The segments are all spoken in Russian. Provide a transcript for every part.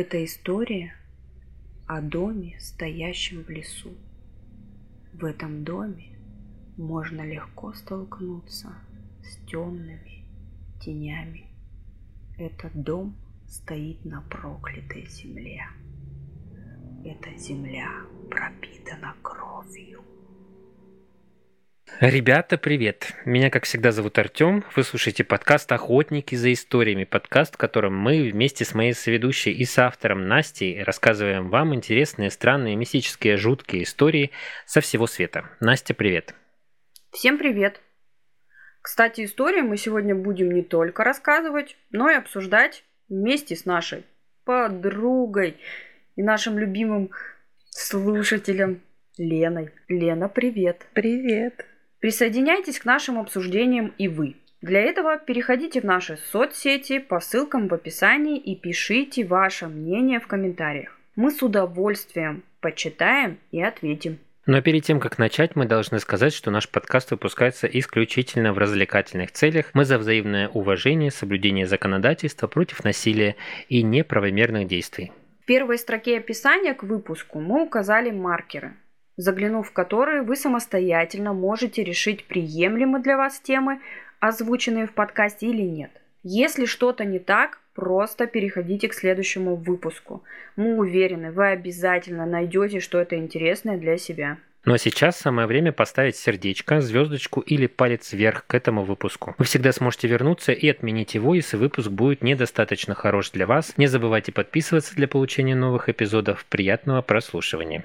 Это история о доме, стоящем в лесу. В этом доме можно легко столкнуться с темными тенями. Этот дом стоит на проклятой земле. Эта земля пропитана кровью. Ребята, привет! Меня, как всегда, зовут Артем. Вы слушаете подкаст «Охотники за историями», подкаст, в котором мы вместе с моей соведущей и с автором Настей рассказываем вам интересные, странные, мистические, жуткие истории со всего света. Настя, привет! Всем привет! Кстати, истории мы сегодня будем не только рассказывать, но и обсуждать вместе с нашей подругой и нашим любимым слушателем Леной. Лена, привет! Привет! Присоединяйтесь к нашим обсуждениям и вы. Для этого переходите в наши соцсети по ссылкам в описании и пишите ваше мнение в комментариях. Мы с удовольствием почитаем и ответим. Но перед тем, как начать, мы должны сказать, что наш подкаст выпускается исключительно в развлекательных целях. Мы за взаимное уважение, соблюдение законодательства против насилия и неправомерных действий. В первой строке описания к выпуску мы указали маркеры – заглянув в которые вы самостоятельно можете решить, приемлемы для вас темы, озвученные в подкасте или нет. Если что-то не так, просто переходите к следующему выпуску. Мы уверены, вы обязательно найдете что-то интересное для себя. Ну а сейчас самое время поставить сердечко, звездочку или палец вверх к этому выпуску. Вы всегда сможете вернуться и отменить его, если выпуск будет недостаточно хорош для вас. Не забывайте подписываться для получения новых эпизодов. Приятного прослушивания.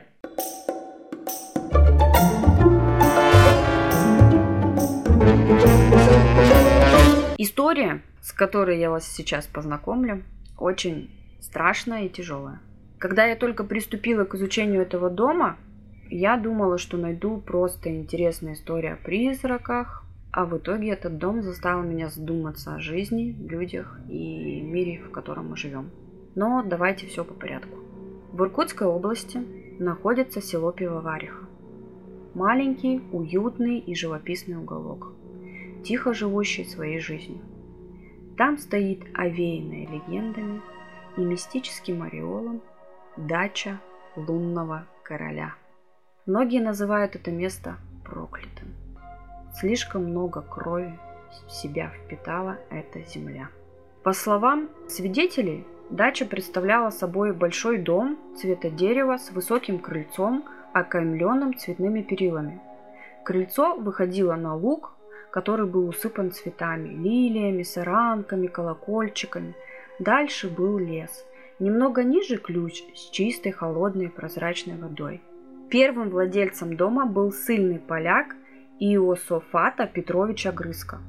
История, с которой я вас сейчас познакомлю, очень страшная и тяжелая. Когда я только приступила к изучению этого дома, я думала, что найду просто интересную историю о призраках, а в итоге этот дом заставил меня задуматься о жизни, людях и мире, в котором мы живем. Но давайте все по порядку. В Иркутской области находится село Пивовариха. Маленький, уютный и живописный уголок – тихо живущий своей жизнью. Там стоит овеянная легендами и мистическим ореолом дача лунного короля. Многие называют это место проклятым. Слишком много крови в себя впитала эта земля. По словам свидетелей, дача представляла собой большой дом цвета дерева с высоким крыльцом, окаймленным цветными перилами. Крыльцо выходило на луг, который был усыпан цветами, лилиями, саранками, колокольчиками. Дальше был лес. Немного ниже ключ с чистой, холодной прозрачной водой. Первым владельцем дома был сильный поляк Иософата Петрович Огрызка.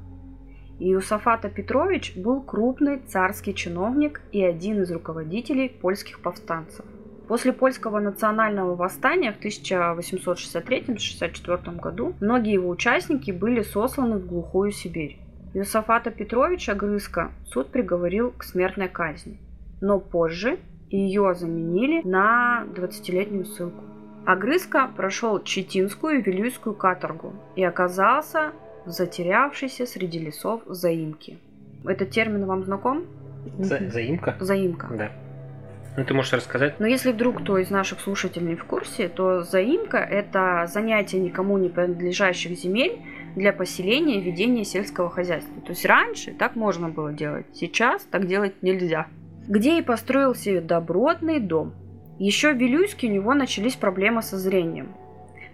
Иософата Петрович был крупный царский чиновник и один из руководителей польских повстанцев. После польского национального восстания в 1863-64 году многие его участники были сосланы в глухую Сибирь. Юсафата Петровича Грызка суд приговорил к смертной казни, но позже ее заменили на 20-летнюю ссылку. Агрызка прошел Читинскую и Вилюйскую каторгу и оказался в затерявшейся среди лесов заимке. Этот термин вам знаком? За, заимка? Заимка. Да. Ну, ты можешь рассказать? Но если вдруг кто из наших слушателей не в курсе, то заимка – это занятие никому не принадлежащих земель для поселения и ведения сельского хозяйства. То есть раньше так можно было делать, сейчас так делать нельзя. Где и построился добротный дом. Еще в Вилюйске у него начались проблемы со зрением.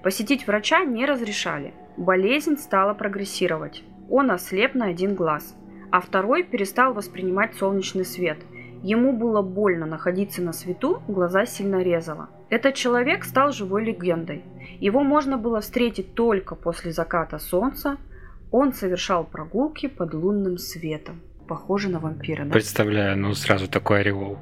Посетить врача не разрешали. Болезнь стала прогрессировать. Он ослеп на один глаз, а второй перестал воспринимать солнечный свет – Ему было больно находиться на свету, глаза сильно резало. Этот человек стал живой легендой. Его можно было встретить только после заката солнца. Он совершал прогулки под лунным светом. Похоже на вампира, да? Представляю, ну сразу такой ореол.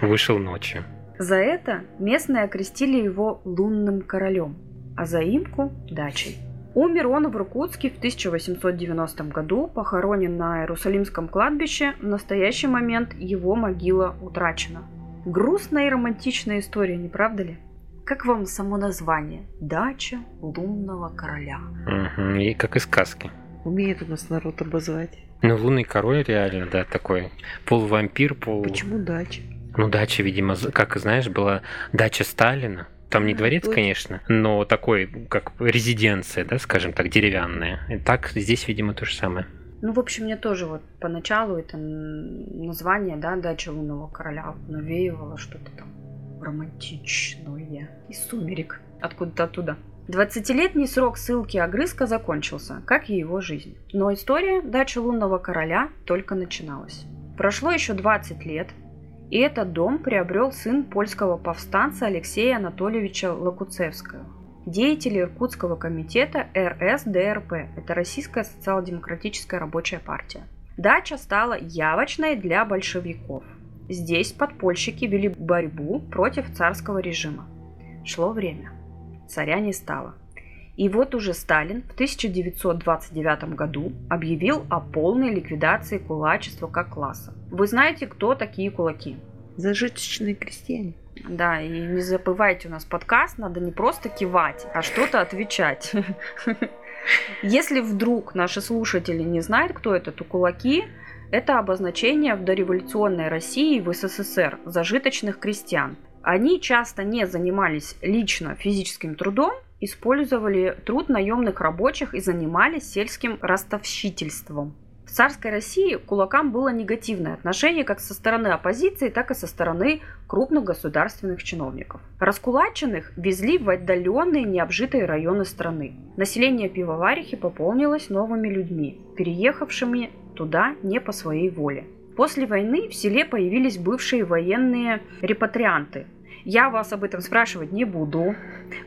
Вышел ночью. За это местные окрестили его лунным королем, а заимку – дачей. Умер он в Иркутске в 1890 году, похоронен на Иерусалимском кладбище. В настоящий момент его могила утрачена. Грустная и романтичная история, не правда ли? Как вам само название? Дача лунного короля. Угу, и как из сказки. Умеет у нас народ обозвать. Ну, лунный король реально, да, такой полувампир, пол... Почему дача? Ну, дача, видимо, как знаешь, была дача Сталина. Там не дворец, конечно, но такой, как резиденция, да, скажем так, деревянная. И так здесь, видимо, то же самое. Ну, в общем, мне тоже вот поначалу это название, да, «Дача лунного короля» навеивало что-то там романтичное из сумерек. Откуда-то оттуда. 20-летний срок ссылки Огрызка закончился, как и его жизнь. Но история «Дачи лунного короля» только начиналась. Прошло еще 20 лет, и этот дом приобрел сын польского повстанца Алексея Анатольевича Локуцевского, деятель Иркутского комитета РСДРП. Это Российская социал-демократическая рабочая партия. Дача стала явочной для большевиков. Здесь подпольщики вели борьбу против царского режима. Шло время. Царя не стало. И вот уже Сталин в 1929 году объявил о полной ликвидации кулачества как класса. Вы знаете, кто такие кулаки? Зажиточные крестьяне. Да, и не забывайте, у нас подкаст, надо не просто кивать, а что-то отвечать. Если вдруг наши слушатели не знают, кто это, то кулаки – это обозначение в дореволюционной России и в СССР зажиточных крестьян. Они часто не занимались лично физическим трудом, использовали труд наемных рабочих и занимались сельским ростовщительством. В царской России кулакам было негативное отношение как со стороны оппозиции, так и со стороны крупных государственных чиновников. Раскулаченных везли в отдаленные необжитые районы страны. Население пивоварихи пополнилось новыми людьми, переехавшими туда не по своей воле. После войны в селе появились бывшие военные репатрианты. Я вас об этом спрашивать не буду.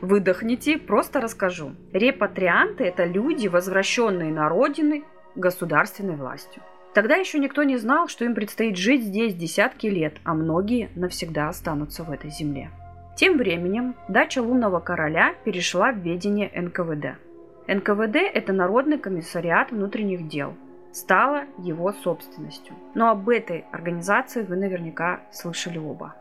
Выдохните, просто расскажу. Репатрианты – это люди, возвращенные на родины государственной властью. Тогда еще никто не знал, что им предстоит жить здесь десятки лет, а многие навсегда останутся в этой земле. Тем временем дача лунного короля перешла в ведение НКВД. НКВД – это Народный комиссариат внутренних дел. Стала его собственностью. Но об этой организации вы наверняка слышали оба.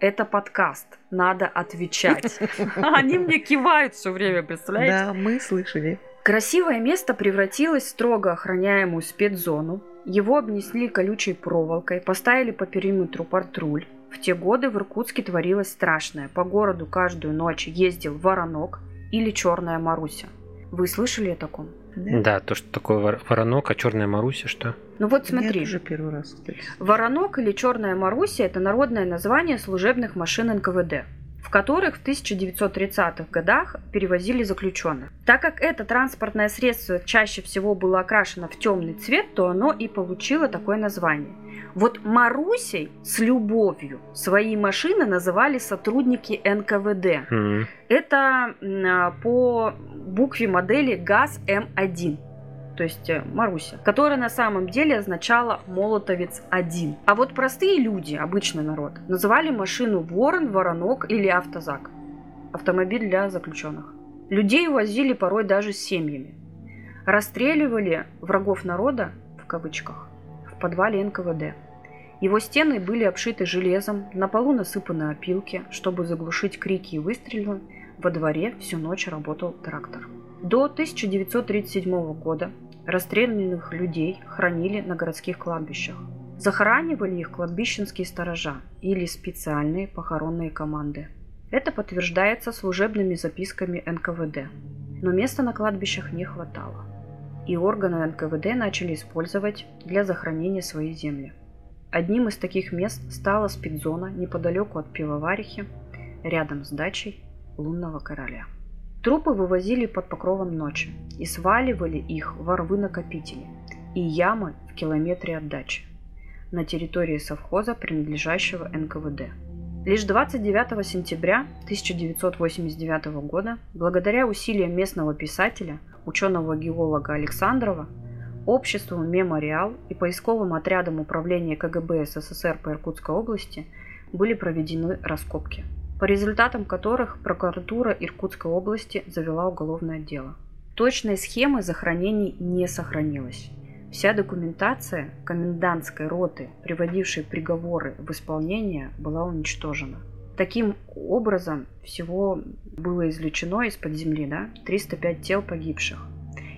Это подкаст, надо отвечать. Они мне кивают все время, представляете? Да, мы слышали. Красивое место превратилось в строго охраняемую спецзону. Его обнесли колючей проволокой, поставили по периметру патруль. В те годы в Иркутске творилось страшное. По городу каждую ночь ездил воронок или черная Маруся. Вы слышали о таком? Да, то, что такое вор- воронок, а черная Маруся, что? Ну вот Нет, смотри, уже первый раз, кстати. Воронок или Черная Маруся – это народное название служебных машин НКВД, в которых в 1930-х годах перевозили заключенных. Так как это транспортное средство чаще всего было окрашено в темный цвет, то оно и получило такое название. Вот Марусей с любовью свои машины называли сотрудники НКВД. М, Это а, по букве модели ГАЗ-М1, то есть э, Маруся, которая на самом деле означала «молотовец-1». А вот простые люди, обычный народ, называли машину «Ворон», «Воронок» или «Автозак» – автомобиль для заключенных. Людей увозили порой даже с семьями. Расстреливали врагов народа, в кавычках, подвале НКВД. Его стены были обшиты железом, на полу насыпаны опилки, чтобы заглушить крики и выстрелы, во дворе всю ночь работал трактор. До 1937 года расстрелянных людей хранили на городских кладбищах. Захоранивали их кладбищенские сторожа или специальные похоронные команды. Это подтверждается служебными записками НКВД. Но места на кладбищах не хватало. И органы НКВД начали использовать для захоронения своей земли. Одним из таких мест стала спидзона неподалеку от Пивоварихи, рядом с дачей лунного короля. Трупы вывозили под покровом ночи и сваливали их в рвы-накопители и ямы в километре от дачи на территории совхоза, принадлежащего НКВД. Лишь 29 сентября 1989 года, благодаря усилиям местного писателя, ученого-геолога Александрова, обществу «Мемориал» и поисковым отрядом управления КГБ СССР по Иркутской области были проведены раскопки, по результатам которых прокуратура Иркутской области завела уголовное дело. Точной схемы захоронений не сохранилось. Вся документация комендантской роты, приводившей приговоры в исполнение, была уничтожена. Таким образом, всего было извлечено из-под земли да, 305 тел погибших,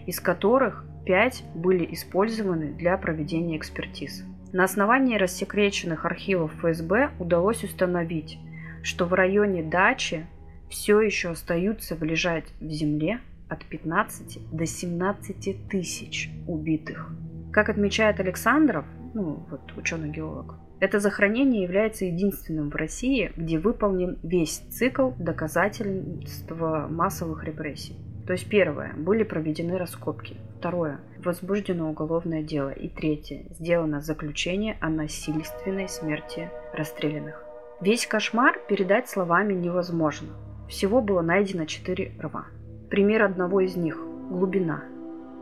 из которых 5 были использованы для проведения экспертиз. На основании рассекреченных архивов ФСБ удалось установить, что в районе дачи все еще остаются лежать в земле от 15 до 17 тысяч убитых. Как отмечает Александров, ну вот ученый-геолог, это захоронение является единственным в России, где выполнен весь цикл доказательства массовых репрессий. То есть первое, были проведены раскопки. Второе, возбуждено уголовное дело. И третье, сделано заключение о насильственной смерти расстрелянных. Весь кошмар передать словами невозможно. Всего было найдено 4 рва. Пример одного из них. Глубина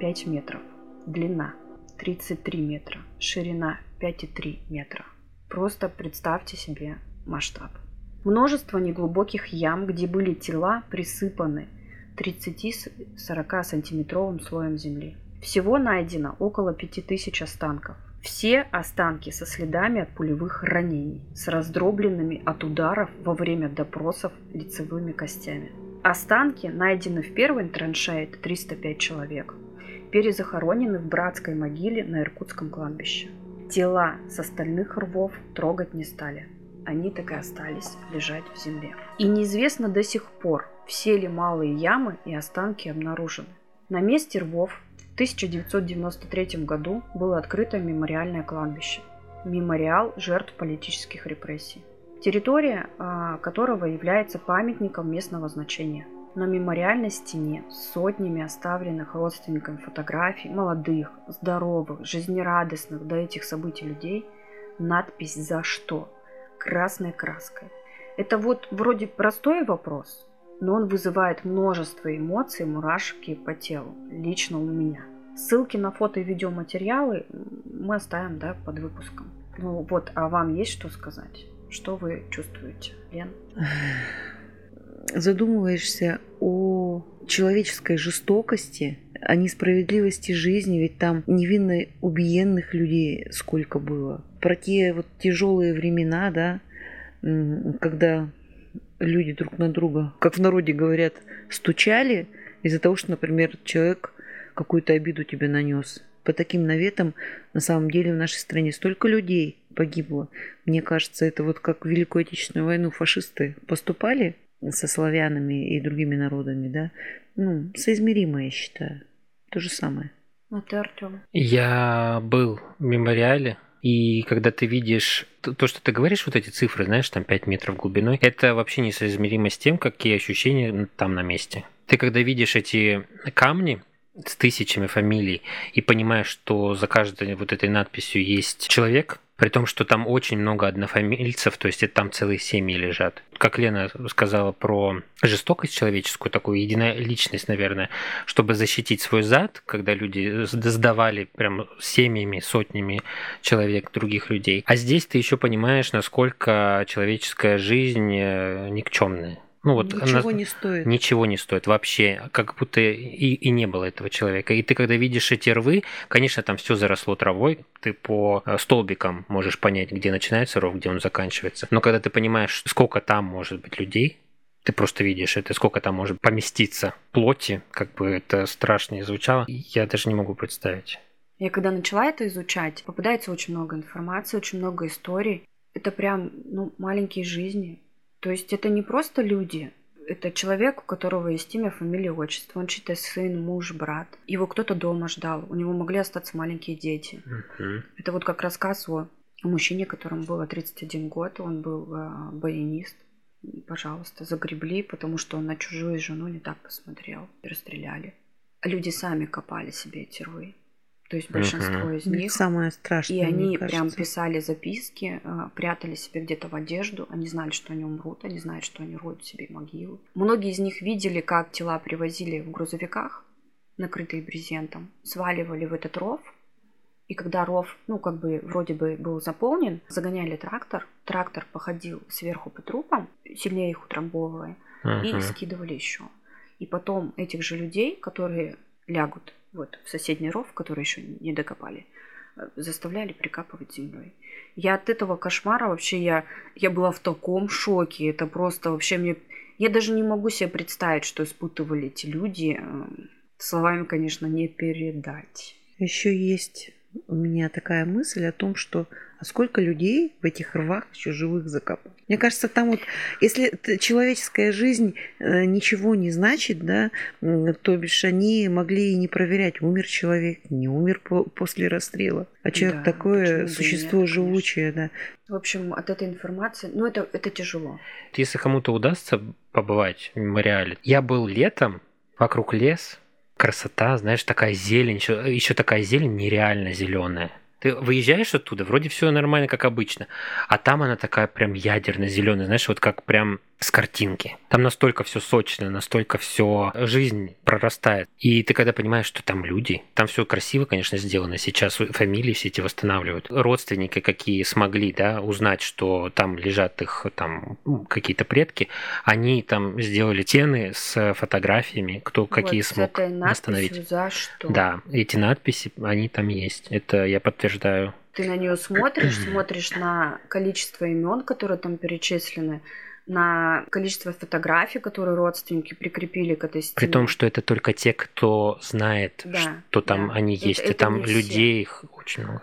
5 метров. Длина 33 метра. Ширина 5,3 метра. Просто представьте себе масштаб. Множество неглубоких ям, где были тела присыпаны 30-40 сантиметровым слоем земли. Всего найдено около 5000 останков. Все останки со следами от пулевых ранений, с раздробленными от ударов во время допросов лицевыми костями. Останки найдены в первой траншее 305 человек, перезахоронены в братской могиле на Иркутском кладбище. Тела с остальных рвов трогать не стали. Они так и остались лежать в земле. И неизвестно до сих пор, все ли малые ямы и останки обнаружены. На месте рвов в 1993 году было открыто мемориальное кладбище. Мемориал жертв политических репрессий. Территория а, которого является памятником местного значения. На мемориальной стене с сотнями оставленных родственниками фотографий молодых, здоровых, жизнерадостных до этих событий людей надпись «За что?» красной краской. Это вот вроде простой вопрос, но он вызывает множество эмоций, мурашки по телу, лично у меня. Ссылки на фото и видеоматериалы мы оставим да, под выпуском. Ну вот, а вам есть что сказать? Что вы чувствуете, Лен? Задумываешься о человеческой жестокости, о несправедливости жизни, ведь там невинно убиенных людей сколько было. Про те вот тяжелые времена, да, когда люди друг на друга, как в народе говорят, стучали из-за того, что, например, человек какую-то обиду тебе нанес. По таким наветам на самом деле в нашей стране столько людей погибло. Мне кажется, это вот как в Великую Отечественную войну фашисты поступали со славянами и другими народами, да, ну, соизмеримо, я считаю. То же самое. А ты, Артем? Я был в мемориале и когда ты видишь то, что ты говоришь, вот эти цифры, знаешь, там 5 метров глубиной, это вообще несоизмеримо с тем, какие ощущения там на месте. Ты когда видишь эти камни, с тысячами фамилий и понимаешь, что за каждой вот этой надписью есть человек, при том, что там очень много однофамильцев, то есть это там целые семьи лежат. Как Лена сказала про жестокость человеческую, такую единоличность, наверное, чтобы защитить свой зад, когда люди сдавали прям семьями, сотнями человек, других людей. А здесь ты еще понимаешь, насколько человеческая жизнь э, никчемная. Ну, вот ничего она, не стоит. Ничего не стоит вообще, как будто и, и не было этого человека. И ты когда видишь эти рвы, конечно, там все заросло травой, ты по э, столбикам можешь понять, где начинается ров, где он заканчивается. Но когда ты понимаешь, сколько там может быть людей, ты просто видишь это, сколько там может поместиться плоти, как бы это страшно не звучало, я даже не могу представить. Я когда начала это изучать, попадается очень много информации, очень много историй. Это прям, ну, маленькие жизни, то есть это не просто люди, это человек, у которого есть имя, фамилия, отчество. Он чей-то сын, муж, брат. Его кто-то дома ждал. У него могли остаться маленькие дети. Uh-huh. Это вот как рассказ о мужчине, которому было 31 год. Он был э, баянист. Пожалуйста, загребли, потому что он на чужую жену не так посмотрел. Расстреляли. Люди сами копали себе эти рвы. То есть большинство uh-huh. из них. Самое страшное. И они прям писали записки, э, прятали себе где-то в одежду. Они знали, что они умрут, они знают, что они роют себе могилу. Многие из них видели, как тела привозили в грузовиках, накрытые брезентом, сваливали в этот ров. И когда ров, ну, как бы вроде бы был заполнен, загоняли трактор, трактор походил сверху по трупам, сильнее их утрамбовывая, uh-huh. и скидывали еще. И потом этих же людей, которые лягут вот в соседний ров, который еще не докопали, э, заставляли прикапывать землей. Я от этого кошмара вообще, я, я была в таком шоке. Это просто вообще мне... Я даже не могу себе представить, что испытывали эти люди. Э, словами, конечно, не передать. Еще есть у меня такая мысль о том, что а сколько людей в этих рвах еще живых закопано. Мне кажется, там вот, если человеческая жизнь э, ничего не значит, да, то бишь они могли и не проверять, умер человек, не умер по после расстрела. А человек да, такое существо нет, живучее, да. В общем, от этой информации, ну это, это тяжело. Если кому-то удастся побывать в мемориале, я был летом, вокруг лес, красота, знаешь, такая зелень, еще, еще такая зелень нереально зеленая. Ты выезжаешь оттуда, вроде все нормально, как обычно, а там она такая прям ядерно-зеленая, знаешь, вот как прям с картинки. Там настолько все сочно, настолько все жизнь прорастает. И ты когда понимаешь, что там люди, там все красиво, конечно, сделано. Сейчас фамилии все эти восстанавливают. Родственники какие смогли, да, узнать, что там лежат их там какие-то предки, они там сделали стены с фотографиями, кто вот какие смог восстановить. За что? Да, эти надписи, они там есть. Это я подтверждаю. Ты на нее смотришь, смотришь на количество имен, которые там перечислены, на количество фотографий, которые родственники прикрепили к этой стене. При том, что это только те, кто знает, да, что там да. они есть, это, и там людей их очень много.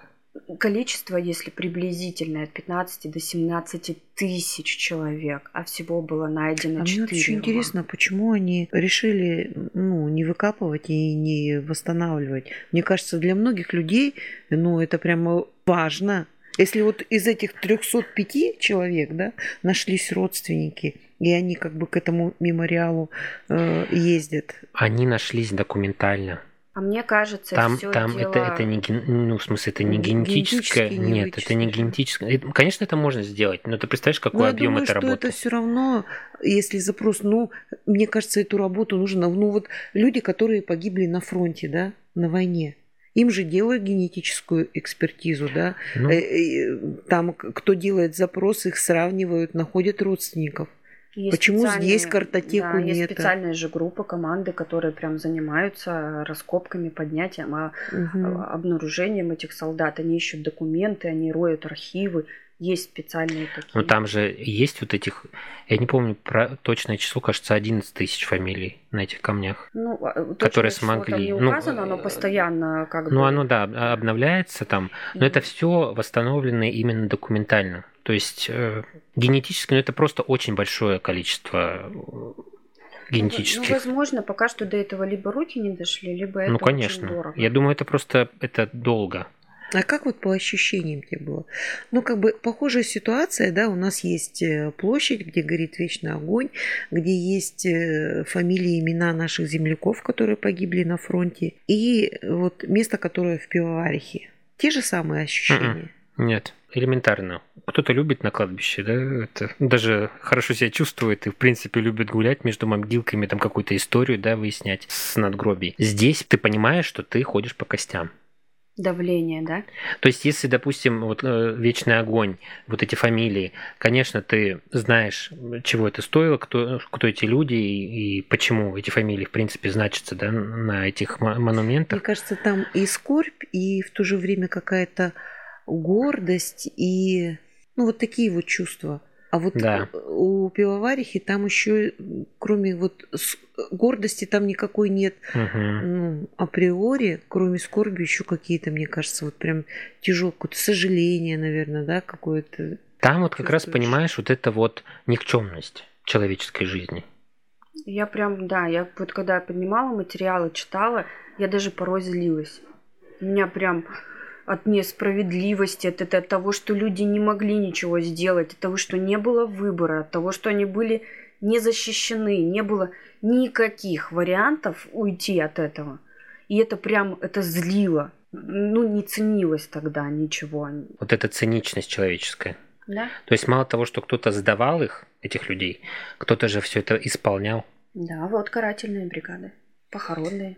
Количество, если приблизительное, от 15 до 17 тысяч человек, а всего было найдено а 4. Мне очень интересно, почему они решили ну, не выкапывать и не восстанавливать. Мне кажется, для многих людей ну, это прямо важно, если вот из этих 305 человек, да, нашлись родственники, и они как бы к этому мемориалу э, ездят. Они нашлись документально. А мне кажется, там, все там дело... это, это не ну в смысле это не генетическое, не нет, это не генетическое. Конечно, это можно сделать, но ты представляешь, какой но объем это работы? это все равно, если запрос, ну, мне кажется, эту работу нужно, ну вот люди, которые погибли на фронте, да, на войне, им же делают генетическую экспертизу, да. Ну. Э, э, там кто делает запрос, их сравнивают, находят родственников. Есть Почему здесь картотеку да, нет? Есть специальные же группы, команды, которые прям занимаются раскопками, поднятием, а, угу. обнаружением этих солдат. Они ищут документы, они роют архивы. Есть специальные такие. Но там же есть вот этих, я не помню про точное число, кажется, 11 тысяч фамилий на этих камнях, ну, а, которые смогли. Там не ну, указано, ну, оно постоянно как ну, бы. Ну, оно да обновляется там, но mm. это все восстановлено именно документально. То есть э, генетически, ну, это просто очень большое количество генетических. Ну, возможно, пока что до этого либо руки не дошли, либо это Ну, конечно. Очень дорого. Я думаю, это просто это долго. А как вот по ощущениям тебе было? Ну, как бы похожая ситуация, да, у нас есть э, площадь, где горит вечный огонь, где есть э, фамилии, имена наших земляков, которые погибли на фронте, и вот место, которое в Пивоварихе. Те же самые ощущения? Нет, элементарно. Кто-то любит на кладбище, да, это даже хорошо себя чувствует и, в принципе, любит гулять между могилками, там какую-то историю, да, выяснять с надгробий. Здесь ты понимаешь, что ты ходишь по костям давление, да? То есть, если, допустим, вот э, вечный огонь, вот эти фамилии, конечно, ты знаешь, чего это стоило, кто, кто эти люди и, и почему эти фамилии, в принципе, значатся да, на этих монументах. Мне кажется, там и скорбь, и в то же время какая-то гордость, и ну, вот такие вот чувства. А вот да. у пивоварихи там еще, кроме вот гордости, там никакой нет угу. ну, априори, кроме скорби, еще какие-то, мне кажется, вот прям тяжелое, какое-то сожаление, наверное, да, какое-то. Там вот как раз понимаешь вот это вот никчемность человеческой жизни. Я прям, да, я вот когда поднимала материалы, читала, я даже порой злилась. У меня прям от несправедливости, от, от того, что люди не могли ничего сделать, от того, что не было выбора, от того, что они были не защищены, не было никаких вариантов уйти от этого. И это прям, это злило. Ну, не ценилось тогда ничего. Вот эта циничность человеческая. Да. То есть мало того, что кто-то сдавал их, этих людей, кто-то же все это исполнял. Да, вот карательные бригады, похоронные,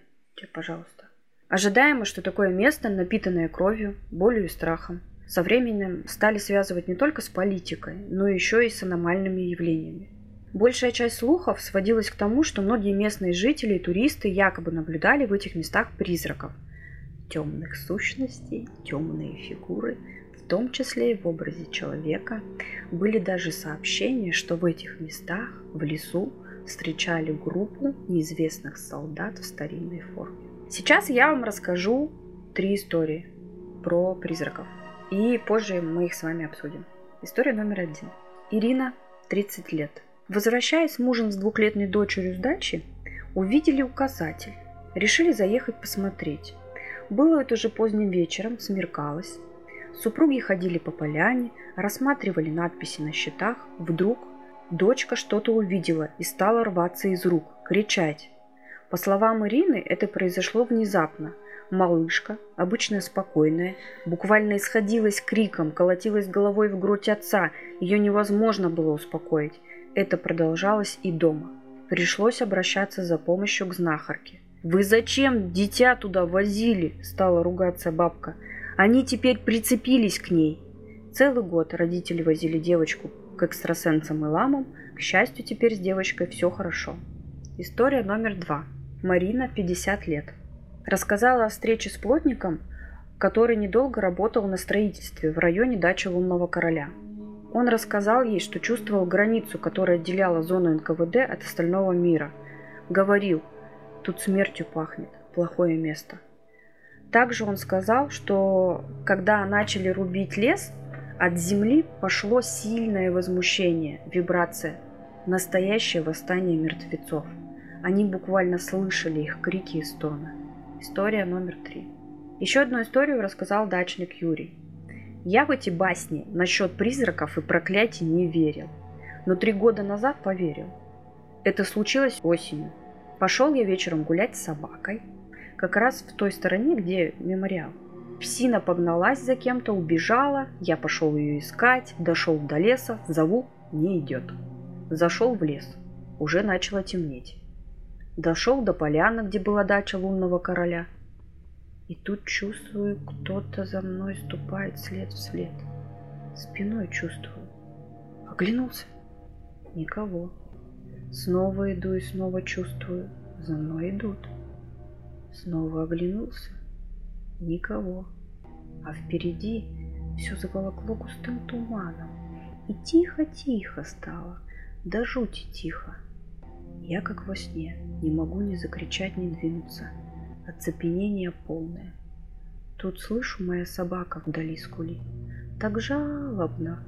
пожалуйста. Ожидаемо, что такое место, напитанное кровью, болью и страхом, со временем стали связывать не только с политикой, но еще и с аномальными явлениями. Большая часть слухов сводилась к тому, что многие местные жители и туристы якобы наблюдали в этих местах призраков. Темных сущностей, темные фигуры, в том числе и в образе человека. Были даже сообщения, что в этих местах, в лесу, встречали группу неизвестных солдат в старинной форме. Сейчас я вам расскажу три истории про призраков. И позже мы их с вами обсудим. История номер один. Ирина, 30 лет. Возвращаясь с мужем с двухлетней дочерью с дачи, увидели указатель. Решили заехать посмотреть. Было это уже поздним вечером, смеркалось. Супруги ходили по поляне, рассматривали надписи на щитах. Вдруг дочка что-то увидела и стала рваться из рук, кричать. По словам Ирины, это произошло внезапно. Малышка, обычно спокойная, буквально исходилась криком, колотилась головой в грудь отца. Ее невозможно было успокоить. Это продолжалось и дома. Пришлось обращаться за помощью к знахарке. «Вы зачем дитя туда возили?» – стала ругаться бабка. «Они теперь прицепились к ней». Целый год родители возили девочку к экстрасенсам и ламам. К счастью, теперь с девочкой все хорошо. История номер два. Марина, 50 лет. Рассказала о встрече с плотником, который недолго работал на строительстве в районе дачи Лунного Короля. Он рассказал ей, что чувствовал границу, которая отделяла зону НКВД от остального мира. Говорил, тут смертью пахнет, плохое место. Также он сказал, что когда начали рубить лес, от земли пошло сильное возмущение, вибрация, настоящее восстание мертвецов – они буквально слышали их крики и стоны. История номер три. Еще одну историю рассказал дачник Юрий. Я в эти басни насчет призраков и проклятий не верил. Но три года назад поверил. Это случилось осенью. Пошел я вечером гулять с собакой. Как раз в той стороне, где мемориал. Псина погналась за кем-то, убежала. Я пошел ее искать, дошел до леса, зову, не идет. Зашел в лес. Уже начало темнеть. Дошел до поляны, где была дача лунного короля. И тут чувствую, кто-то за мной ступает след в след. Спиной чувствую. Оглянулся. Никого. Снова иду и снова чувствую. За мной идут. Снова оглянулся. Никого. А впереди все заволокло густым туманом. И тихо-тихо стало. До жути тихо. Я как во сне, не могу ни закричать, ни двинуться. Оцепенение полное. Тут слышу, моя собака вдали скулит. Так жалобно.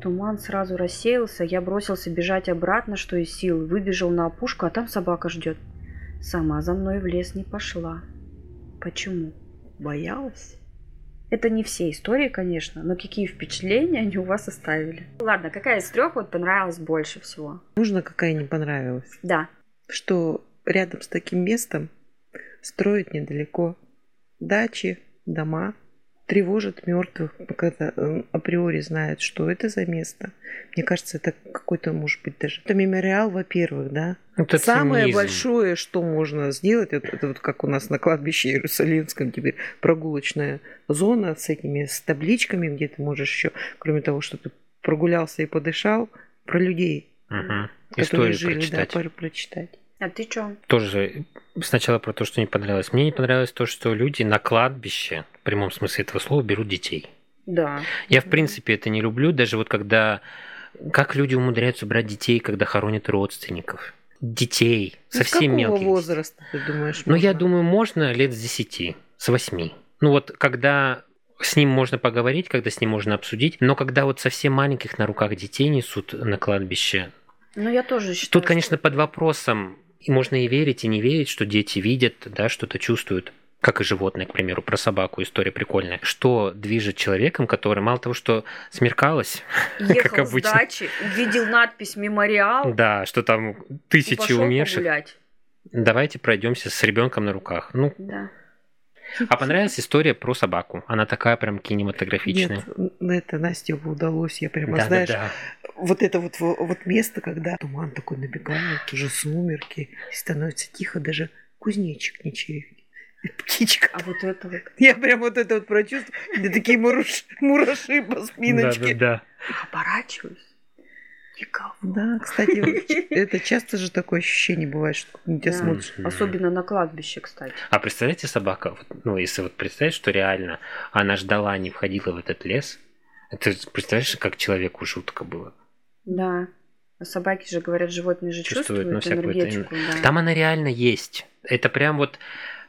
Туман сразу рассеялся, я бросился бежать обратно, что из сил, выбежал на опушку, а там собака ждет. Сама за мной в лес не пошла. Почему? Боялась? Это не все истории, конечно, но какие впечатления они у вас оставили? Ладно, какая из трех вот понравилась больше всего? Нужно, какая не понравилась? Да. Что рядом с таким местом строить недалеко дачи, дома, тревожат мертвых, когда э, априори знают, что это за место. Мне кажется, это какой-то, может быть, даже... Это мемориал, во-первых, да? Это Самое цинизм. большое, что можно сделать, это, это вот как у нас на кладбище Иерусалимском теперь прогулочная зона с этими с табличками, где ты можешь еще, кроме того, что ты прогулялся и подышал, про людей, Мгм. которые Историю жили, прочитать. да, про- прочитать. А ты что? Тоже сначала про то, что не понравилось. Мне не понравилось то, что люди на кладбище, в прямом смысле этого слова, берут детей. Да. Я, в принципе, это не люблю, даже вот когда... Как люди умудряются брать детей, когда хоронят родственников? Детей, Ну, совсем какого мелких. возраста, ты думаешь, Ну, я думаю, можно лет с 10, с 8. Ну, вот когда с ним можно поговорить, когда с ним можно обсудить, но когда вот совсем маленьких на руках детей несут на кладбище, Ну, я тоже считаю. Тут, конечно, под вопросом, и можно и верить, и не верить, что дети видят, да, что-то чувствуют, как и животные, к примеру, про собаку история прикольная. Что движет человеком, который мало того, что смеркалось, ехал как с обычно. дачи, увидел надпись «Мемориал» да, что там тысячи умерших, погулять. давайте пройдемся с ребенком на руках. Ну, Да. А понравилась история про собаку. Она такая прям кинематографичная. Нет, на это Насте удалось, я прямо, Да, знаешь, да, вот это вот, вот место, когда туман такой набегает, уже сумерки, и становится тихо, даже кузнечик не чирикнет. Птичка. А вот это вот. Я прям вот это вот прочувствовала. Такие мураш- мураши по да. спиночке. Да, да, Оборачиваюсь. Никого. Да, кстати, вот это часто же такое ощущение бывает, что на тебя Да. смотришь. Особенно на кладбище, кстати. А представляете, собака, ну, если вот представить, что реально она ждала, не входила в этот лес, это представляешь, как человеку жутко было. Да. А собаки же, говорят, животные же Чувствуют, чувствуют, ну, это энергетику. Да. Там она реально есть. Это прям вот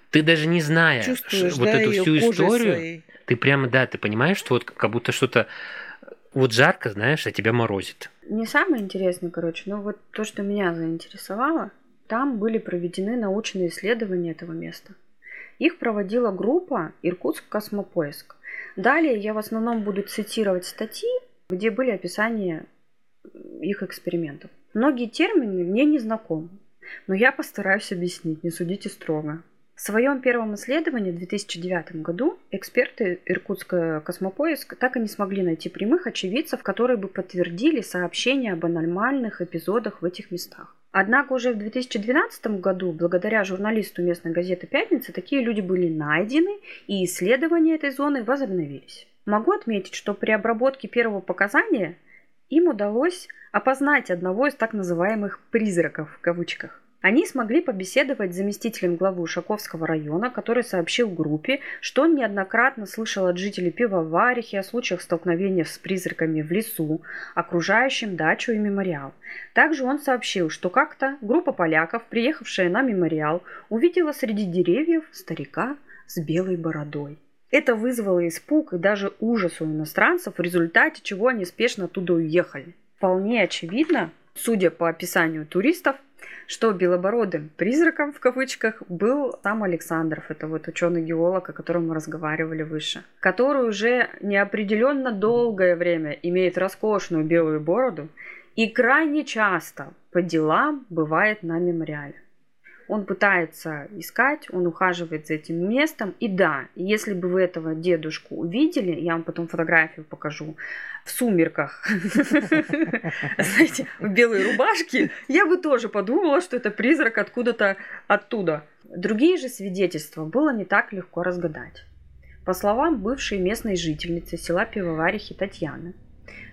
ты даже не зная ш- Чувствуешь, вот да, эту всю историю, своей. Ты прямо, да, ты понимаешь, что вот как будто что-то вот жарко, знаешь, а тебя морозит. Не самое интересное, короче, но вот то, что меня заинтересовало, там были проведены научные исследования этого места. Их проводила группа Иркутск Космопоиск. Далее я в основном буду цитировать статьи, где были описания их экспериментов. Многие термины мне не знакомы, но я постараюсь объяснить, не судите строго. В своем первом исследовании в 2009 году эксперты Иркутска Космопоиск так и не смогли найти прямых очевидцев, которые бы подтвердили сообщения об аномальных эпизодах в этих местах. Однако уже в 2012 году, благодаря журналисту местной газеты «Пятница», такие люди были найдены, и исследования этой зоны возобновились. Могу отметить, что при обработке первого показания им удалось опознать одного из так называемых «призраков» в кавычках. Они смогли побеседовать с заместителем главы Шаковского района, который сообщил группе, что он неоднократно слышал от жителей Пивоварихи о случаях столкновения с призраками в лесу, окружающем дачу и мемориал. Также он сообщил, что как-то группа поляков, приехавшая на мемориал, увидела среди деревьев старика с белой бородой. Это вызвало испуг и даже ужас у иностранцев, в результате чего они спешно оттуда уехали. Вполне очевидно, судя по описанию туристов, что белобородым призраком в кавычках был сам Александров, это вот ученый-геолог, о котором мы разговаривали выше, который уже неопределенно долгое время имеет роскошную белую бороду и крайне часто по делам бывает на мемориале. Он пытается искать, он ухаживает за этим местом. И да, если бы вы этого дедушку увидели, я вам потом фотографию покажу, в сумерках, знаете, в белой рубашке, я бы тоже подумала, что это призрак откуда-то оттуда. Другие же свидетельства было не так легко разгадать. По словам бывшей местной жительницы села Пивоварихи Татьяны,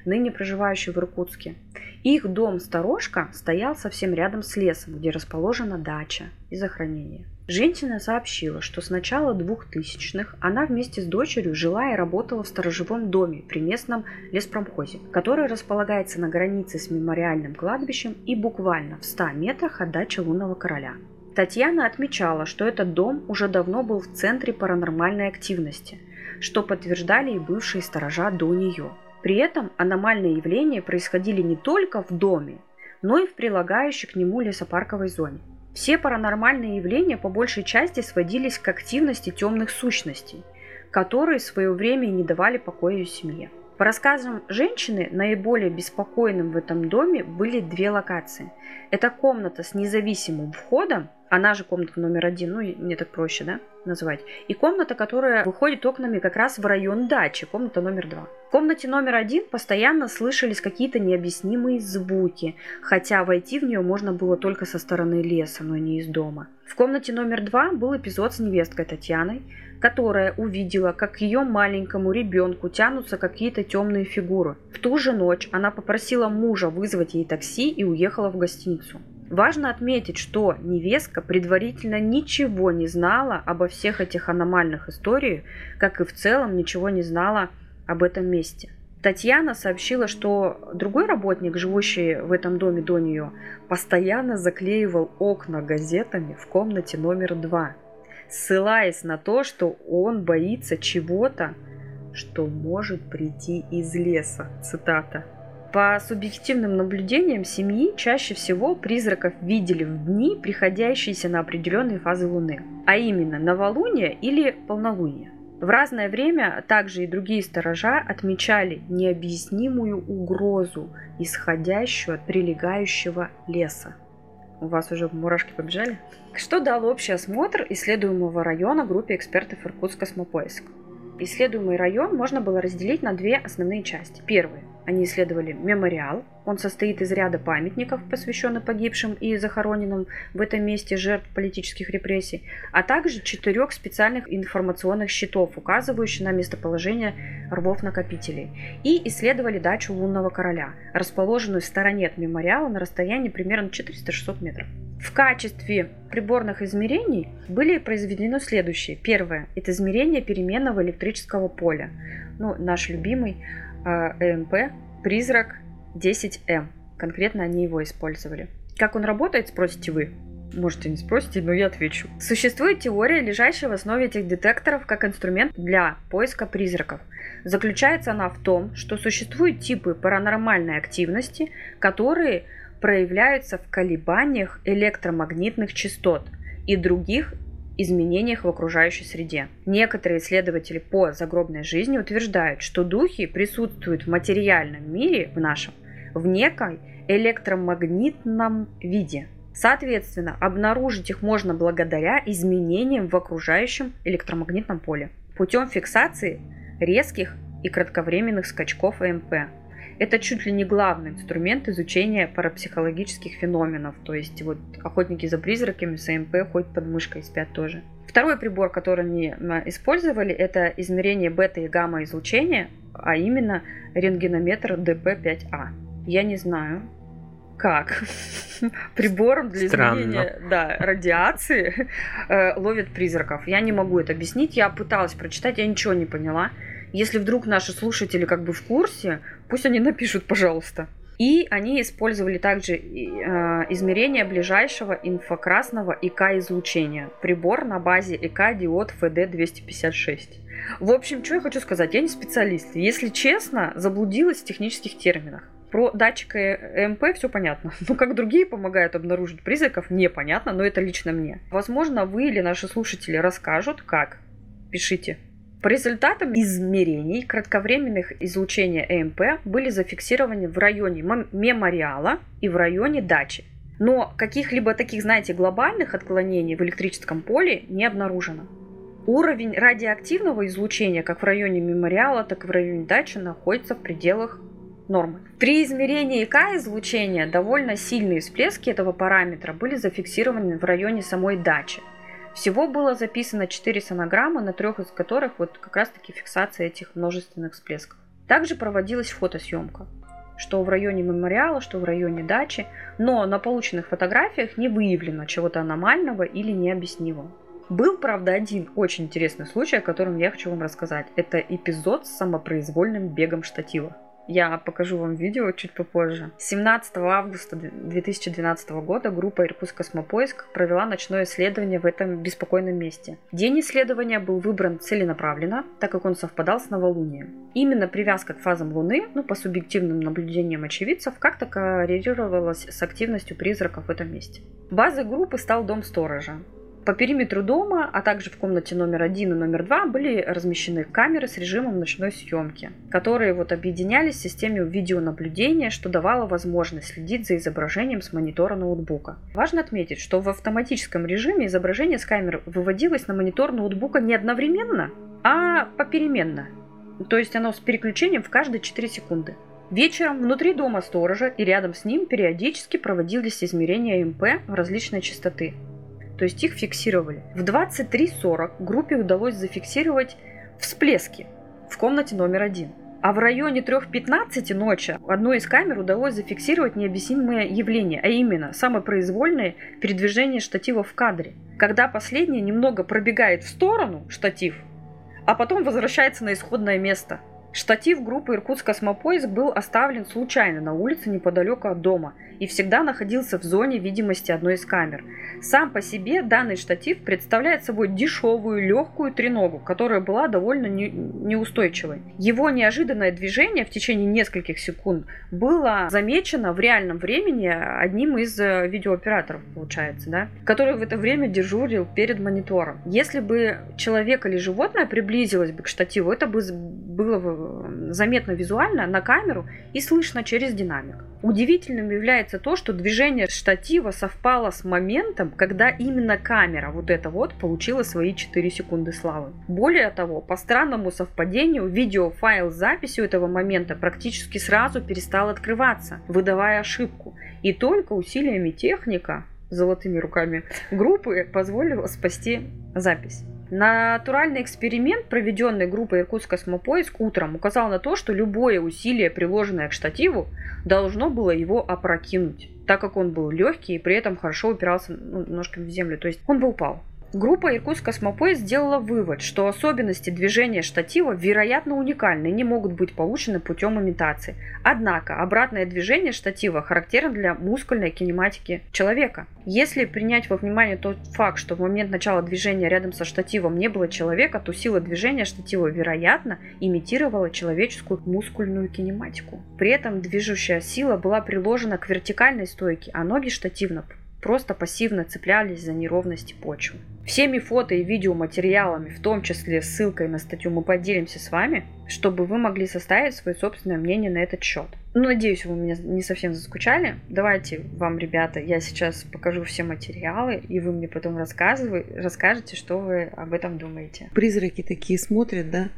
ныне проживающей в Иркутске. Их дом-сторожка стоял совсем рядом с лесом, где расположена дача и захоронение. Женщина сообщила, что с начала 2000-х она вместе с дочерью жила и работала в сторожевом доме при местном леспромхозе, который располагается на границе с мемориальным кладбищем и буквально в 100 метрах от дачи лунного короля. Татьяна отмечала, что этот дом уже давно был в центре паранормальной активности, что подтверждали и бывшие сторожа до нее. При этом аномальные явления происходили не только в доме, но и в прилагающей к нему лесопарковой зоне. Все паранормальные явления по большей части сводились к активности темных сущностей, которые в свое время не давали покоя семье. По рассказам женщины, наиболее беспокойным в этом доме были две локации. Это комната с независимым входом, она же комната номер один, ну, мне так проще, да, называть, и комната, которая выходит окнами как раз в район дачи, комната номер два. В комнате номер один постоянно слышались какие-то необъяснимые звуки, хотя войти в нее можно было только со стороны леса, но не из дома. В комнате номер два был эпизод с невесткой Татьяной, которая увидела, как ее маленькому ребенку тянутся какие-то темные фигуры. В ту же ночь она попросила мужа вызвать ей такси и уехала в гостиницу. Важно отметить, что невестка предварительно ничего не знала обо всех этих аномальных историях, как и в целом ничего не знала об этом месте. Татьяна сообщила, что другой работник, живущий в этом доме до нее, постоянно заклеивал окна газетами в комнате номер два, ссылаясь на то, что он боится чего-то, что может прийти из леса. Цитата. По субъективным наблюдениям семьи чаще всего призраков видели в дни, приходящиеся на определенные фазы Луны, а именно новолуние или полнолуние. В разное время также и другие сторожа отмечали необъяснимую угрозу, исходящую от прилегающего леса. У вас уже мурашки побежали? Что дал общий осмотр исследуемого района группе экспертов Иркутск Космопоиск? Исследуемый район можно было разделить на две основные части. Первая они исследовали мемориал. Он состоит из ряда памятников, посвященных погибшим и захороненным в этом месте жертв политических репрессий, а также четырех специальных информационных щитов, указывающих на местоположение рвов-накопителей. И исследовали дачу лунного короля, расположенную в стороне от мемориала на расстоянии примерно 400-600 метров. В качестве приборных измерений были произведены следующие. Первое – это измерение переменного электрического поля. Ну, наш любимый ЭМП «Призрак 10М». Конкретно они его использовали. Как он работает, спросите вы? Можете не спросите, но я отвечу. Существует теория, лежащая в основе этих детекторов как инструмент для поиска призраков. Заключается она в том, что существуют типы паранормальной активности, которые проявляются в колебаниях электромагнитных частот и других изменениях в окружающей среде. Некоторые исследователи по загробной жизни утверждают, что духи присутствуют в материальном мире, в нашем, в некой электромагнитном виде. Соответственно, обнаружить их можно благодаря изменениям в окружающем электромагнитном поле путем фиксации резких и кратковременных скачков ЭМП. Это чуть ли не главный инструмент изучения парапсихологических феноменов, то есть вот охотники за призраками с ЭМП хоть под мышкой спят тоже. Второй прибор, который они использовали, это измерение бета и гамма излучения, а именно рентгенометр ДП-5А. Я не знаю, как прибором для Странно. измерения да, радиации э, ловит призраков. Я не могу это объяснить. Я пыталась прочитать, я ничего не поняла. Если вдруг наши слушатели как бы в курсе, пусть они напишут, пожалуйста. И они использовали также э, измерение ближайшего инфракрасного ИК-излучения. Прибор на базе ИК-диод FD256. В общем, что я хочу сказать, я не специалист. Если честно, заблудилась в технических терминах. Про датчик ЭМП все понятно. Но как другие помогают обнаружить призраков, непонятно, но это лично мне. Возможно, вы или наши слушатели расскажут, как. Пишите. По результатам измерений кратковременных излучения ЭМП были зафиксированы в районе мемориала и в районе дачи. Но каких-либо таких, знаете, глобальных отклонений в электрическом поле не обнаружено. Уровень радиоактивного излучения как в районе мемориала, так и в районе дачи находится в пределах нормы. При измерении К излучения довольно сильные всплески этого параметра были зафиксированы в районе самой дачи. Всего было записано 4 сонограммы, на трех из которых вот как раз таки фиксация этих множественных всплесков. Также проводилась фотосъемка, что в районе мемориала, что в районе дачи, но на полученных фотографиях не выявлено чего-то аномального или необъяснимого. Был, правда, один очень интересный случай, о котором я хочу вам рассказать. Это эпизод с самопроизвольным бегом штатива. Я покажу вам видео чуть попозже. 17 августа 2012 года группа Иркутск Космопоиск провела ночное исследование в этом беспокойном месте. День исследования был выбран целенаправленно, так как он совпадал с новолунием. Именно привязка к фазам Луны, ну, по субъективным наблюдениям очевидцев, как-то коррелировалась с активностью призраков в этом месте. Базой группы стал дом сторожа. По периметру дома, а также в комнате номер один и номер два были размещены камеры с режимом ночной съемки, которые вот объединялись в системе видеонаблюдения, что давало возможность следить за изображением с монитора ноутбука. Важно отметить, что в автоматическом режиме изображение с камер выводилось на монитор ноутбука не одновременно, а попеременно. То есть оно с переключением в каждые 4 секунды. Вечером внутри дома сторожа и рядом с ним периодически проводились измерения МП в различной частоты то есть их фиксировали. В 23.40 группе удалось зафиксировать всплески в комнате номер один. А в районе 3.15 ночи одной из камер удалось зафиксировать необъяснимое явление, а именно самопроизвольное передвижение штатива в кадре. Когда последнее немного пробегает в сторону, штатив, а потом возвращается на исходное место – Штатив группы Иркутск Космопоиск был оставлен случайно на улице неподалеку от дома и всегда находился в зоне видимости одной из камер. Сам по себе данный штатив представляет собой дешевую легкую треногу, которая была довольно не, неустойчивой. Его неожиданное движение в течение нескольких секунд было замечено в реальном времени одним из э, видеооператоров, получается, да, который в это время дежурил перед монитором. Если бы человек или животное приблизилось бы к штативу, это бы было заметно визуально на камеру и слышно через динамик. Удивительным является то, что движение штатива совпало с моментом, когда именно камера вот эта вот получила свои 4 секунды славы. Более того, по странному совпадению, видеофайл с записью этого момента практически сразу перестал открываться, выдавая ошибку. И только усилиями техника, золотыми руками группы, позволило спасти запись. Натуральный эксперимент, проведенный группой Иркутск Космопоиск утром, указал на то, что любое усилие, приложенное к штативу, должно было его опрокинуть, так как он был легкий и при этом хорошо упирался ну, ножками в землю. То есть он бы упал. Группа Иркутск Космопоезд сделала вывод, что особенности движения штатива вероятно уникальны и не могут быть получены путем имитации. Однако обратное движение штатива характерно для мускульной кинематики человека. Если принять во внимание тот факт, что в момент начала движения рядом со штативом не было человека, то сила движения штатива, вероятно, имитировала человеческую мускульную кинематику. При этом движущая сила была приложена к вертикальной стойке, а ноги штативно просто пассивно цеплялись за неровности почвы. Всеми фото и видеоматериалами, в том числе ссылкой на статью, мы поделимся с вами, чтобы вы могли составить свое собственное мнение на этот счет. Ну, надеюсь, вы меня не совсем заскучали. Давайте вам, ребята, я сейчас покажу все материалы, и вы мне потом расскажете, что вы об этом думаете. Призраки такие смотрят, да,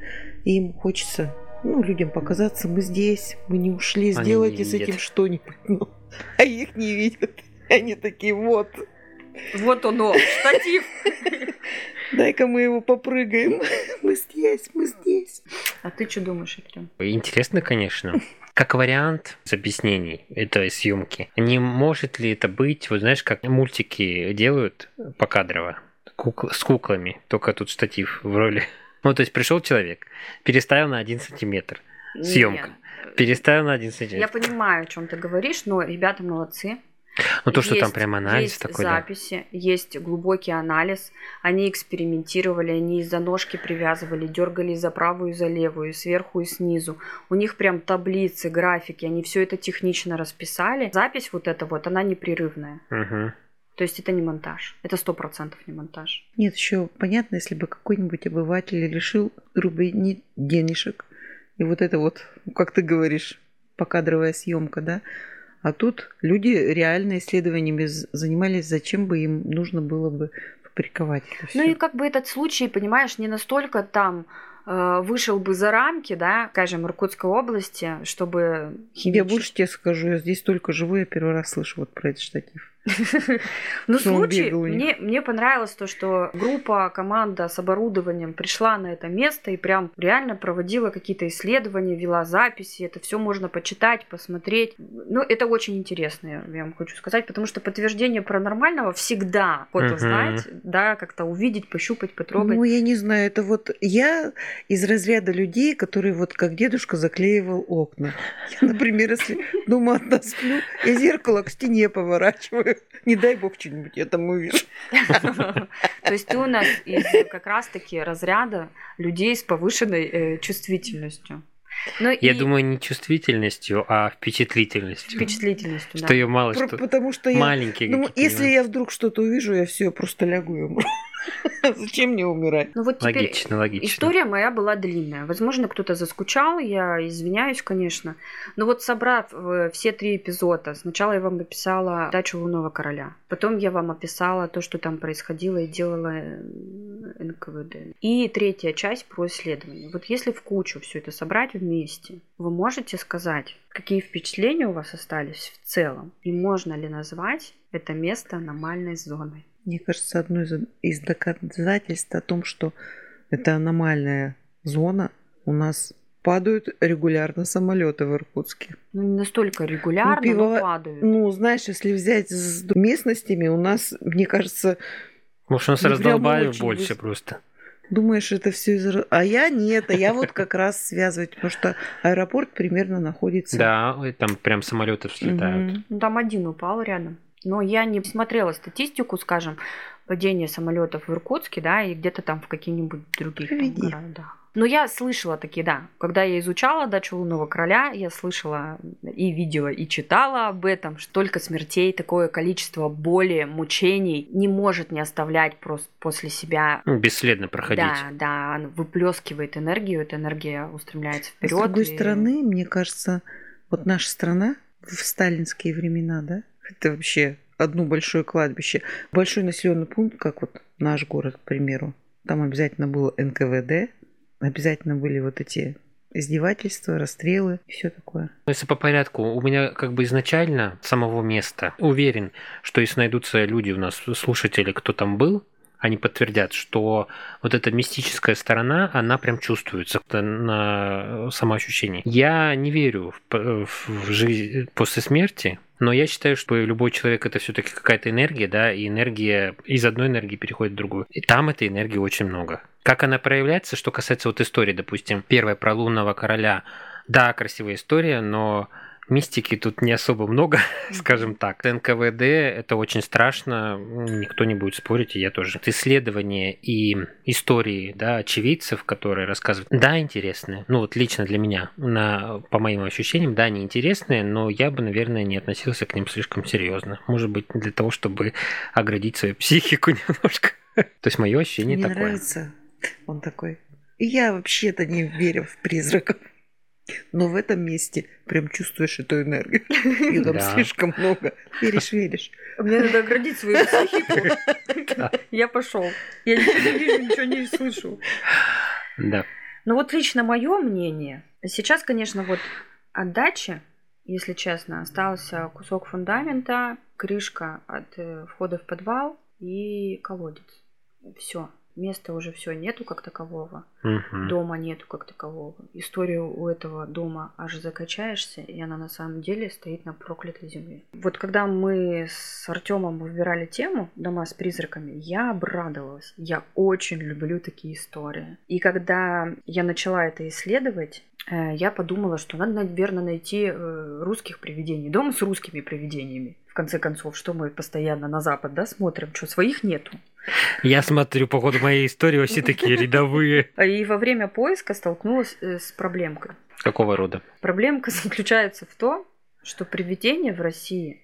и им хочется ну, людям показаться, мы здесь, мы не ушли, сделайте не с этим что-нибудь. Ну, а их не видят. Они такие, вот. Вот оно, штатив. Дай-ка мы его попрыгаем. Мы здесь, мы здесь. А ты что думаешь, Артем? Интересно, конечно. Как вариант с объяснений этой съемки, не может ли это быть, вот знаешь, как мультики делают покадрово кукл, с куклами, только тут штатив в роли. Ну, то есть пришел человек, переставил на один сантиметр. Съемка. Переставил на один сантиметр. Я понимаю, о чем ты говоришь, но ребята молодцы. Ну то, что есть, там прям анализ есть такой, записи, да. есть глубокий анализ. Они экспериментировали, они из-за ножки привязывали, дергали за правую и за левую, сверху и снизу. У них прям таблицы, графики, они все это технично расписали. Запись вот эта вот, она непрерывная. Угу. То есть это не монтаж. Это сто процентов не монтаж. Нет, еще понятно, если бы какой-нибудь обыватель решил рублей денежек, и вот это вот, как ты говоришь, покадровая съемка, да, а тут люди реально исследованиями занимались, зачем бы им нужно было бы фабриковать это. Ну и как бы этот случай, понимаешь, не настолько там э, вышел бы за рамки, да, скажем, Иркутской области, чтобы химич... Я больше тебе скажу, я здесь только живу, я первый раз слышу вот про этот штатив. Ну, случай, мне, мне понравилось то, что группа, команда с оборудованием пришла на это место и прям реально проводила какие-то исследования, вела записи. Это все можно почитать, посмотреть. Ну, это очень интересно, я вам хочу сказать, потому что подтверждение паранормального всегда хочется знать, да, как-то увидеть, пощупать, потрогать. Ну, я не знаю, это вот я из разряда людей, которые вот как дедушка заклеивал окна. Я, например, если дома одна сплю, я зеркало к стене поворачиваю Не дай бог что-нибудь я там увижу. То есть ты у нас из как раз-таки разряда людей с повышенной э, чувствительностью. Ну, я и... думаю, не чувствительностью, а впечатлительностью. Впечатлительностью, что да. ее мало что. Потому что я... Маленькие. Ну, если я вдруг что-то увижу, я все просто лягу и умру. Зачем мне умирать? Ну вот теперь логично, логично. История моя была длинная. Возможно, кто-то заскучал, я извиняюсь, конечно. Но вот собрав э, все три эпизода, сначала я вам написала «Дачу лунного короля», потом я вам описала то, что там происходило и делала э, НКВД. И третья часть про исследование. Вот если в кучу все это собрать вместе, вы можете сказать, какие впечатления у вас остались в целом? И можно ли назвать это место аномальной зоной? Мне кажется, одно из, из доказательств о том, что это аномальная зона, у нас падают регулярно самолеты в Иркутске. Ну, не настолько регулярно, ну, пиво... но падают. Ну, знаешь, если взять с местностями, у нас, мне кажется... Может, нас ну, раздолбали больше быстро. просто. Думаешь, это все из... А я нет, а я вот как раз связывать, потому что аэропорт примерно находится... Да, там прям самолеты взлетают. Ну, там один упал рядом. Но я не смотрела статистику, скажем, падения самолетов в Иркутске, да, и где-то там в каких-нибудь других там, городах. Но я слышала такие, да. Когда я изучала «Дачу лунного короля», я слышала и видела, и читала об этом, что только смертей, такое количество боли, мучений не может не оставлять просто после себя. Ну, бесследно проходить. Да, да, выплескивает энергию, эта энергия устремляется вперед. С другой и... стороны, мне кажется, вот наша страна в сталинские времена, да, это вообще одно большое кладбище. Большой населенный пункт, как вот наш город, к примеру. Там обязательно было НКВД, обязательно были вот эти издевательства, расстрелы, все такое. Ну, если по порядку, у меня как бы изначально самого места уверен, что если найдутся люди у нас, слушатели, кто там был, они подтвердят, что вот эта мистическая сторона, она прям чувствуется на самоощущении. Я не верю в, в жизнь после смерти, Но я считаю, что любой человек это все-таки какая-то энергия, да, и энергия из одной энергии переходит в другую. И там этой энергии очень много. Как она проявляется, что касается вот истории, допустим, первая про лунного короля, да, красивая история, но Мистики тут не особо много, скажем так. НКВД это очень страшно, никто не будет спорить, и я тоже. Исследования и истории да, очевидцев, которые рассказывают, да, интересные. Ну вот лично для меня, на, по моим ощущениям, да, они интересные, но я бы, наверное, не относился к ним слишком серьезно. Может быть, для того, чтобы оградить свою психику немножко. То есть мое ощущение Мне такое. нравится. Он такой. Я вообще-то не верю в призраков. Но в этом месте прям чувствуешь эту энергию. Ее там Да. слишком много. Веришь, веришь. Мне надо оградить свою психику. Я пошел. Я ничего не вижу, ничего не слышу. Да. Ну вот лично мое мнение. Сейчас, конечно, вот от дачи, если честно, остался кусок фундамента, крышка от э, входа в подвал и колодец. Все. Места уже все нету как такового. Мгм. Дома нету как такового. Историю у этого дома аж закачаешься, и она на самом деле стоит на проклятой земле. Вот когда мы с Артемом выбирали тему «Дома с призраками», я обрадовалась. Я очень люблю такие истории. И когда я начала это исследовать, э, я подумала, что надо, наверное, найти э, русских привидений. Дом с русскими привидениями. В конце концов, что мы постоянно на Запад да, смотрим, что своих нету. Я смотрю, по ходу моей истории все такие рядовые. И во время поиска столкнулась э, с проблемкой. Какого рода? Проблемка заключается в том, что привидения в России,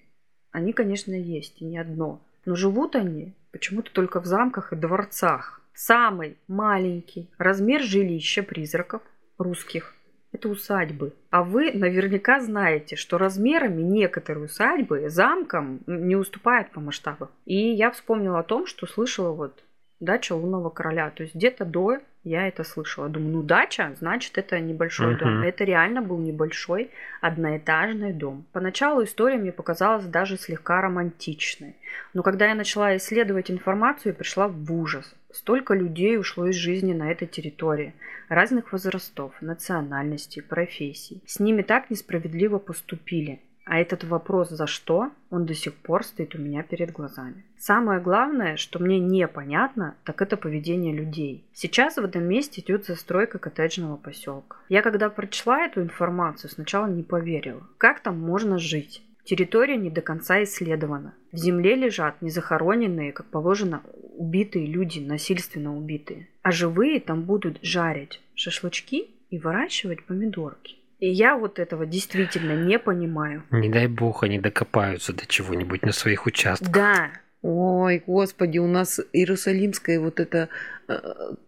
они, конечно, есть, и не одно. Но живут они почему-то только в замках и дворцах. Самый маленький размер жилища призраков русских – это усадьбы. А вы наверняка знаете, что размерами некоторые усадьбы замкам не уступают по масштабу. И я вспомнила о том, что слышала вот дача лунного короля. То есть где-то до я это слышала. Думаю, ну дача, значит, это небольшой Мгм. дом. Это реально был небольшой одноэтажный дом. Поначалу история мне показалась даже слегка романтичной. Но когда я начала исследовать информацию, я пришла в ужас. Столько людей ушло из жизни на этой территории. Разных возрастов, национальностей, профессий. С ними так несправедливо поступили. А этот вопрос «за что?» он до сих пор стоит у меня перед глазами. Самое главное, что мне непонятно, так это поведение людей. Сейчас в этом месте идет застройка коттеджного поселка. Я когда прочла эту информацию, сначала не поверила. Как там можно жить? Территория не до конца исследована. В земле лежат незахороненные, как положено, убитые люди, насильственно убитые. А живые там будут жарить шашлычки и выращивать помидорки. И я вот этого действительно не понимаю. Не дай бог они докопаются до чего-нибудь на своих участках. Да, Ой, господи, у нас Иерусалимское вот это э,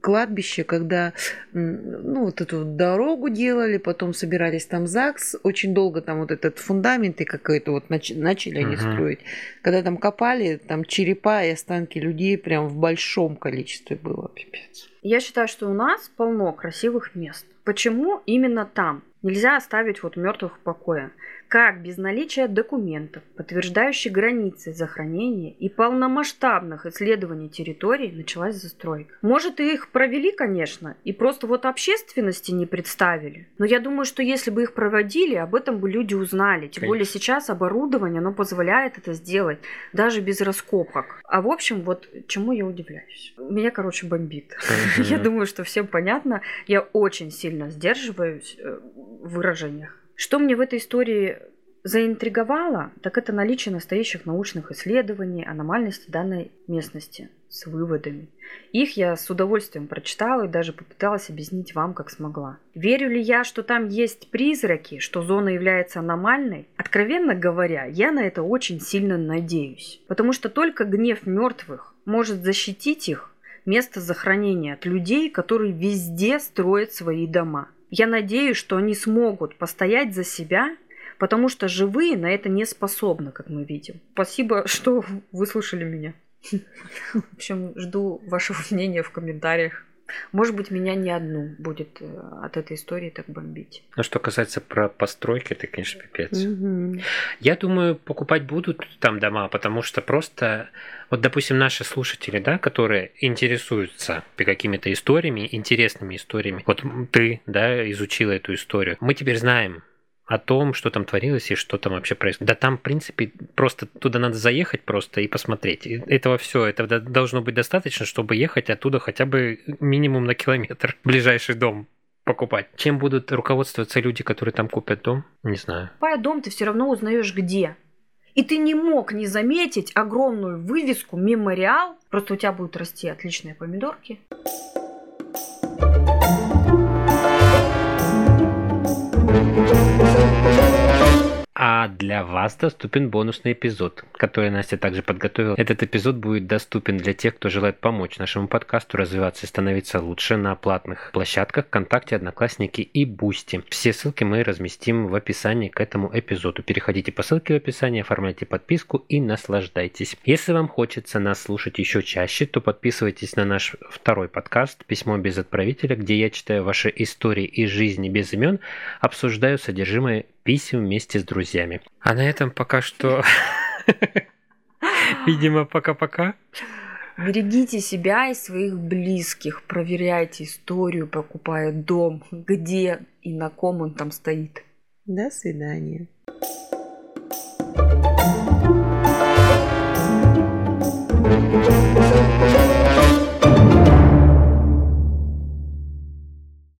кладбище, когда ну, вот эту дорогу делали, потом собирались там ЗАГС, очень долго там вот этот фундамент и какой-то вот нач- начали они Мгм. строить. Когда там копали, там черепа и останки людей прям в большом количестве было, пипец. Я считаю, что у нас полно красивых мест. Почему именно там? Нельзя оставить вот мертвых в покое. Как без наличия документов, подтверждающих границы захоронения и полномасштабных исследований территорий началась застройка? Может, и их провели, конечно, и просто вот общественности не представили. Но я думаю, что если бы их проводили, об этом бы люди узнали. Тем более сейчас оборудование, оно позволяет это сделать, даже без раскопок. А в общем, вот чему я удивляюсь. Меня, короче, бомбит. Я думаю, что всем понятно. Я очень сильно сдерживаюсь э, в выражениях. Что мне в этой истории заинтриговало, так это наличие настоящих научных исследований аномальности данной местности с выводами. Их я с удовольствием прочитала и даже попыталась объяснить вам, как смогла. Верю ли я, что там есть призраки, что зона является аномальной? Откровенно говоря, я на это очень сильно надеюсь. Потому что только гнев мертвых может защитить их место захоронения от людей, которые везде строят свои дома. Я надеюсь, что они смогут постоять за себя, потому что живые на это не способны, как мы видим. Спасибо, что выслушали меня. В общем, жду вашего мнения в комментариях. Может быть, меня не одну будет э, от этой истории так бомбить. Ну, что касается про постройки, это, конечно, пипец. Я думаю, покупать будут там дома, потому что просто, вот, допустим, наши слушатели, да, которые интересуются какими-то историями, интересными историями. Вот ты, да, изучила эту историю. Мы теперь знаем, о том, что там творилось и что там вообще происходит. Да там, в принципе, просто туда надо заехать просто и посмотреть. И этого все, это должно быть достаточно, чтобы ехать оттуда хотя бы минимум на километр. Ближайший дом покупать. Чем будут руководствоваться люди, которые там купят дом? Не знаю. Покупая дом, ты все равно узнаешь где. И ты не мог не заметить огромную вывеску «Мемориал». Просто у тебя будут расти отличные помидорки. А для вас доступен бонусный эпизод, который Настя также подготовила. Этот эпизод будет доступен для тех, кто желает помочь нашему подкасту развиваться и становиться лучше на платных площадках ВКонтакте, Одноклассники и Boosty. Все ссылки мы разместим в описании к этому эпизоду. Переходите по ссылке в описании, оформляйте подписку и наслаждайтесь. Если вам хочется нас слушать еще чаще, то подписывайтесь на наш второй подкаст «Письмо без отправителя», где я читаю ваши истории из жизни без имен, обсуждаю содержимое писем вместе с друзьями. А на этом пока что... Видимо, пока-пока. Берегите себя и своих близких. Проверяйте историю, покупая дом, где и на ком он там стоит. До свидания.